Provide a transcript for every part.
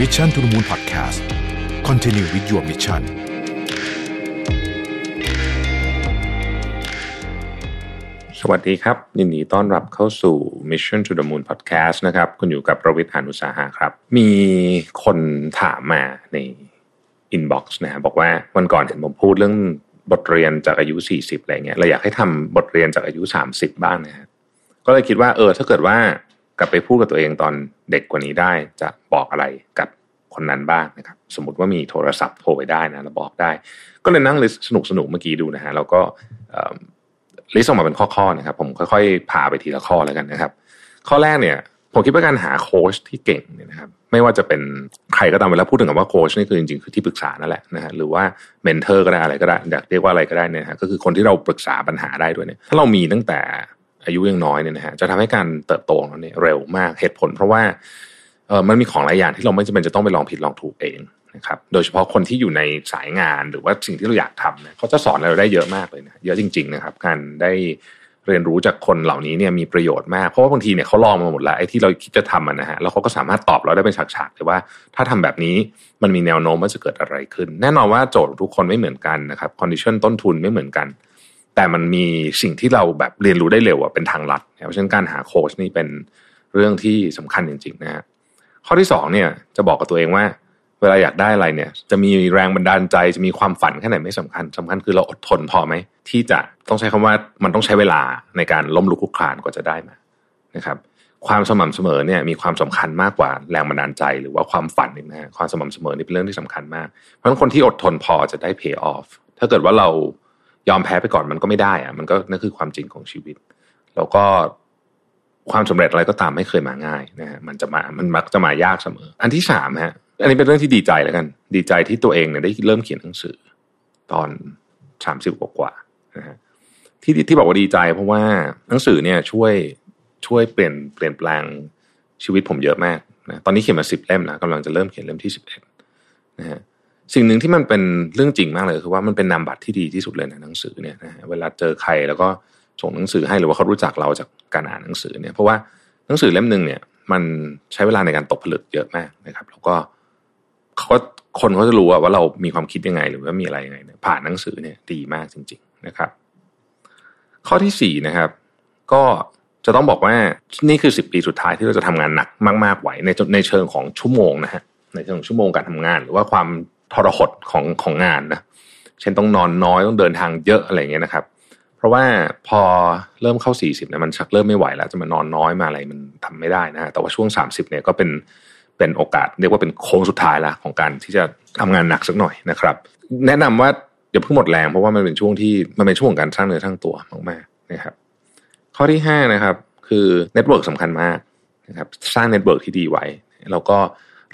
Mission to the Moon Podcast Continue with your mission สวัสดีครับ ยินดีต้อนรับเข้าสู่ Mission to the Moon Podcast นะครับ คุณอยู่กับประวิทยานุสาหะครับ มีคนถามมาใน inbox นะฮะบอกว่าวันก่อนเห็นผมพูดเรื่องบทเรียนจากอายุ 40 อะไรเงี้ยเราอยากให้ทำบทเรียนจากอายุ 30 บ้างนะฮะก็เลยคิดว่าเออถ้าเกิดว่า กลับไปพูดกับตัวเองตอนเด็กกว่านี้ได้ จะบอกอะไรกับคนนั้นบ้างนะครับ สมมติว่ามีโทรศัพท์โทรไปได้นะแล้วบอกได้ ก็เลยนั่ง list สนุกสนุกเมื่อกี้ดูนะฮะแล้วก็ list ออกมาเป็นข้อๆนะครับ ผมค่อยๆพาไปทีละข้อแล้วกันนะครับ ข้อแรกเนี่ยผมคิดว่าการหาโค้ชที่เก่งเนี่ยนะครับ ไม่ว่าจะเป็นใครก็ตามเวลาพูดถึงคำว่าโค้ชนี่คือจริงๆคือที่ปรึกษานั่นแหละนะฮะหรือว่า mentor ก็ได้อะไรก็ได้อยากเรียกว่าอะไรก็ได้เนี่ยฮะก็คือคนที่เราปรึกษาปัญหาได้ด้วยเนี่ยถ้าเรามีตั้งแต่ อายุยังน้อยเนี่ยนะฮะจะทำให้การเติบโตของเราเนี่ยเร็วมากเหตุผล เพราะว่าเออมันมีของหลายอย่างที่เราไม่จำเป็นจะต้องไปลองผิดลองถูกเองนะครับโดยเฉพาะคนที่อยู่ในสายงานหรือว่าสิ่งที่เราอยากทำเนี่ยเขาจะสอนเราได้เยอะมากเลยนะเยอะจริง ๆ นะครับ การได้เรียนรู้จากคนเหล่านี้เนี่ยมีประโยชน์มาก เพราะว่าบางทีเนี่ยเขาลองมาหมดแล้วไอ้ที่เราคิดจะทำมันนะฮะแล้วเขาก็สามารถตอบเราได้เป็นฉากๆเลยว่า ถ้าทำแบบนี้มันมีแนวโน้มว่าจะเกิดอะไรขึ้น แน่นอนว่าโจทย์ทุกคนไม่เหมือนกันนะครับ condition ต้นทุนไม่เหมือนกัน แต่มันมีสิ่งที่เราแบบเรียนรู้ได้เร็วอะเป็นทางลัดเพราะฉะนั้นการหาโค้ชนี่เป็นเรื่องที่สำคัญจริงๆนะฮะข้อที่สองเนี่ยจะบอกกับตัวเองว่า เวลาอยากได้อะไรเนี่ย จะมีแรงบันดาลใจจะมีความฝันแค่ไหนไม่สำคัญสำคัญคือเราอดทนพอไหมที่จะต้องใช้คำว่ามันต้องใช้เวลาในการล้มลุกคลุกคลานกว่าจะได้มานะครับ ความสม่ำเสมอเนี่ยมีความสำคัญมากกว่าแรงบันดาลใจหรือว่าความฝันนี่นะความสม่ำเสมอนี่เป็นเรื่องที่สำคัญมาก เพราะฉะนั้นคนที่อดทนพอจะได้ pay off ถ้าเกิดว่าเรา อมแพ้ไปก่อนมันก็ไม่ได้อะมันก็นั่นคือความจริงของชีวิต แล้วก็ความสำเร็จอะไรก็ตามไม่เคยมาง่ายนะฮะมันจะมามันมักจะมายากเสมอ อันที่สามฮะ อันนี้เป็นเรื่องที่ดีใจแล้วกัน ดีใจที่ตัวเองเนี่ยได้เริ่มเขียนหนังสือ ตอนสามสิบกว่านะฮะที่ที่บอกว่าดีใจ เพราะว่าหนังสือเนี่ยช่วยช่วยเปลี่ยนเปลี่ยนแปลงชีวิตผมเยอะมากนะตอนนี้เขียนมาสิบเล่มแล้วกำลังจะเริ่มเขียนเล่มที่สิบเอ็ดนะฮะ สิ่งหนึ่งที่มันเป็นเรื่องจริงมากเลยคือว่ามันเป็นนามบัตรที่ดีที่สุดเลยในหนังสือเนี่ยนะเวลาเจอใครแล้วก็ส่งหนังสือให้หรือว่าเขารู้จักเราจากการอ่านหนังสือเนี่ย เพราะว่าหนังสือเล่มหนึ่งเนี่ย มันใช้เวลาในการตกผลึกเยอะมากนะครับ แล้วก็เขาคนเขาจะรู้ว่าเรามีความคิดยังไง หรือว่ามีอะไรยังไงเนี่ยผ่านหนังสือเนี่ยดีมากจริง ๆนะครับ ข้อที่สี่นะครับ ก็จะต้องบอกว่านี่คือสิบปีสุดท้ายที่เราจะทำงานหนักมาก ๆไหวในในเชิงของชั่วโมงนะฮะในเชิงชั่วโมงการทำงาน หรือว่าความ ทรหดของของงานนะเช่นต้องนอนน้อยต้องเดินทางเยอะอะไรเงี้ยนะครับ เพราะว่าพอเริ่มเข้า 40เนี่ยมันชักเริ่มไม่ไหวแล้ว จะมานอนน้อยมาอะไรมันทำไม่ได้นะแต่ว่าช่วง 30เนี่ยก็เป็นเป็นโอกาสเรียกว่าเป็นโค้งสุดท้ายละของการที่จะทำงานหนักสักหน่อยนะครับ แนะนำว่าอย่าเพิ่งหมดแรงเพราะว่ามันเป็นช่วงที่มันเป็นช่วงการสร้างเนื้อสร้างตัวมากๆนะครับ ข้อที่ห้านะครับคือ network สำคัญมากนะครับสร้าง network ที่ดีไว้ แล้วก็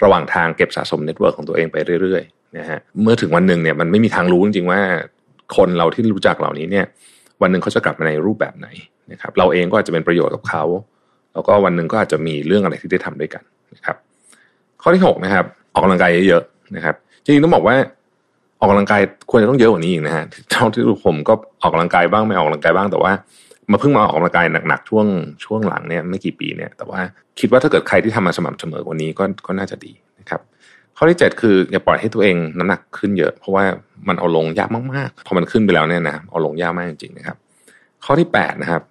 ระหว่างทางเก็บสะสม network ของตัวเองไปเรื่อย นะฮะเมื่อถึงวันหนึ่งเนี่ยมันไม่มีทางรู้จริงๆว่า คนเราที่รู้จักเหล่านี้เนี่ย วันหนึ่งเขาจะกลับมาในรูปแบบไหนนะครับ เราเองก็อาจจะเป็นประโยชน์กับเขา แล้วก็วันหนึ่งก็อาจจะมีเรื่องอะไรที่ได้ทำด้วยกันนะครับ ข้อที่หกนะครับ ออกกำลังกายเยอะๆนะครับ จริงๆต้องบอกว่าออกกำลังกายควรจะต้องเยอะกว่านี้อีกนะฮะเท่าที่ผมก็ออกกำลังกายบ้างไม่ออกกำลังกายบ้างแต่ว่ามาเพิ่งมาออกกำลังกายหนักๆช่วงช่วงหลังเนี่ยไม่กี่ปีเนี่ย แต่ว่าคิดว่าถ้าเกิดใครที่ทำมาสม่ำเสมอกว่านี้ก็ก็น่าจะดีนะครับ ข้อที่เจ็ดคืออย่าปล่อยให้ตัวเองน้ำหนักขึ้นเยอะ เพราะว่ามันเอาลงยากมากๆพอมันขึ้นไปแล้วเนี่ยนะเอาลงยากมากจริงๆนะครับ ข้อที่แปดนะครับ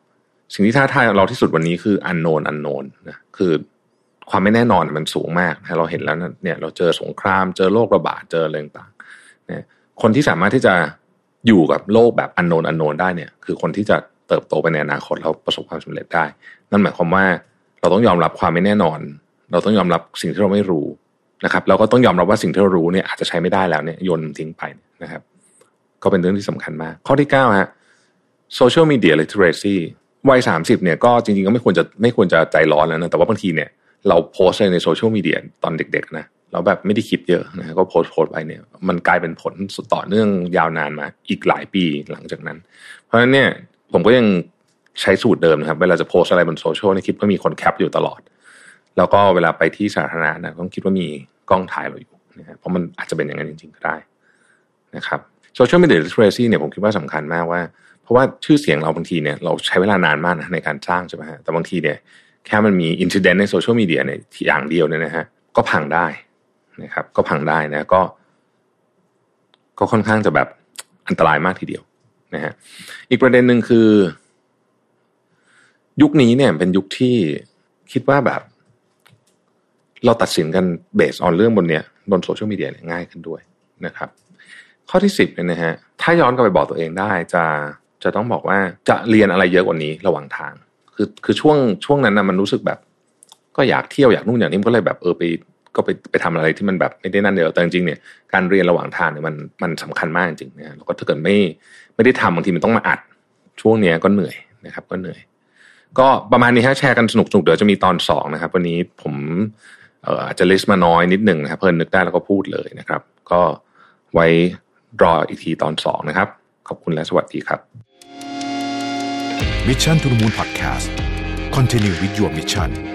สิ่งที่ท้าทายเราที่สุดวันนี้คืออันโนนอันโนนนะคือความไม่แน่นอนมันสูงมากเราเห็นแล้วเนี่ย เราเจอสงคราม เจอโรคระบาดเจออะไรต่างๆเนี่ยคนที่สามารถที่จะอยู่กับโลกแบบอันโนนอันโนนได้เนี่ย คือคนที่จะเติบโตไปในอนาคตแล้วประสบความสำเร็จได้ นั่นหมายความว่าเราต้องยอมรับความไม่แน่นอน เราต้องยอมรับสิ่งที่เราไม่รู้ นะครับ เราก็ต้องยอมรับว่าสิ่งที่เรารู้เนี่ยอาจจะใช้ไม่ได้แล้วเนี่ยโยนทิ้งไปนะครับ ก็เป็นเรื่องที่สำคัญมาก ข้อที่เก้าฮะ social media literacyวัยสามสิบเนี่ยก็จริงๆก็ไม่ควรจะไม่ควรจะใจร้อนแล้วนะแต่ว่าบางทีเนี่ยเราโพสอะไรในโซเชียลมีเดียตอนเด็กๆนะเราแบบไม่ได้คิดเยอะนะก็โพสโพสไปเนี่ยมันกลายเป็นผลต่อเนื่องยาวนานมาอีกหลายปีหลังจากนั้น เพราะฉะนั้นเนี่ยผมก็ยังใช้สูตรเดิมนะครับ เวลาจะโพสอะไรบนโซเชียลนี่คิดว่ามีคนแคปอยู่ตลอด แล้วก็เวลาไปที่สาธารณะนะต้องคิดว่ามีกล้องถ่ายเราอยู่นะเพราะมันอาจจะเป็นอย่างนั้นจริง ๆ ก็ได้นะครับsocial media literacy เนี่ยผมคิดว่าสำคัญมากว่า เพราะว่าชื่อเสียงเราบางทีเนี่ยเราใช้เวลานานมากนะในการสร้างใช่ไหมฮะแต่บางทีเนี่ยแค่มันมี incident ในโซเชียลมีเดียเนี่ยอย่างเดียวเนี่ยนะฮะก็พังได้นะครับ ก็พังได้นะก็ ก็ค่อนข้างจะแบบอันตรายมากทีเดียวนะฮะอีกประเด็นหนึ่งคือ ยุคนี้เนี่ยเป็นยุคที่คิดว่าแบบ เราตัดสินกันเบสออนเรื่องบนเนี้ยบนโซเชียลมีเดียเนี่ยง่ายขึ้นด้วยนะครับ ข้อที่สิบเนี่ยนะฮะถ้าย้อนกลับไปบอกตัวเองได้จะจะต้องบอกว่าจะเรียนอะไรเยอะกว่านี้ระหว่างทาง คือคือช่วงช่วงนั้นนะมันรู้สึกแบบ ก็อยากเที่ยวอยากนู่นอย่างนี้ก็เลยแบบเออไปก็ไปไปทำอะไรที่มันแบบไม่ได้นั่นเดียวแต่จริงๆเนี่ยการเรียนระหว่างทางเนี่ยมันมันสำคัญมากจริงๆนะแล้วก็ถ้าเกิดไม่ไม่ได้ทำบางทีมันต้องมาอัดช่วงเนี้ยก็เหนื่อยนะครับ ก็เหนื่อย ก็ประมาณนี้ฮะแชร์กันสนุกๆเดี๋ยวจะมีตอนสองนะครับ วันนี้ผม อาจจะลิสต์มาน้อยนิดหนึ่งนะครับเพิ่นนึกได้แล้วก็พูดเลยนะครับ ก็ไว้รออีกทีตอนสองนะครับ ขอบคุณและสวัสดีครับ Mission to the Moon Podcast Continue with your mission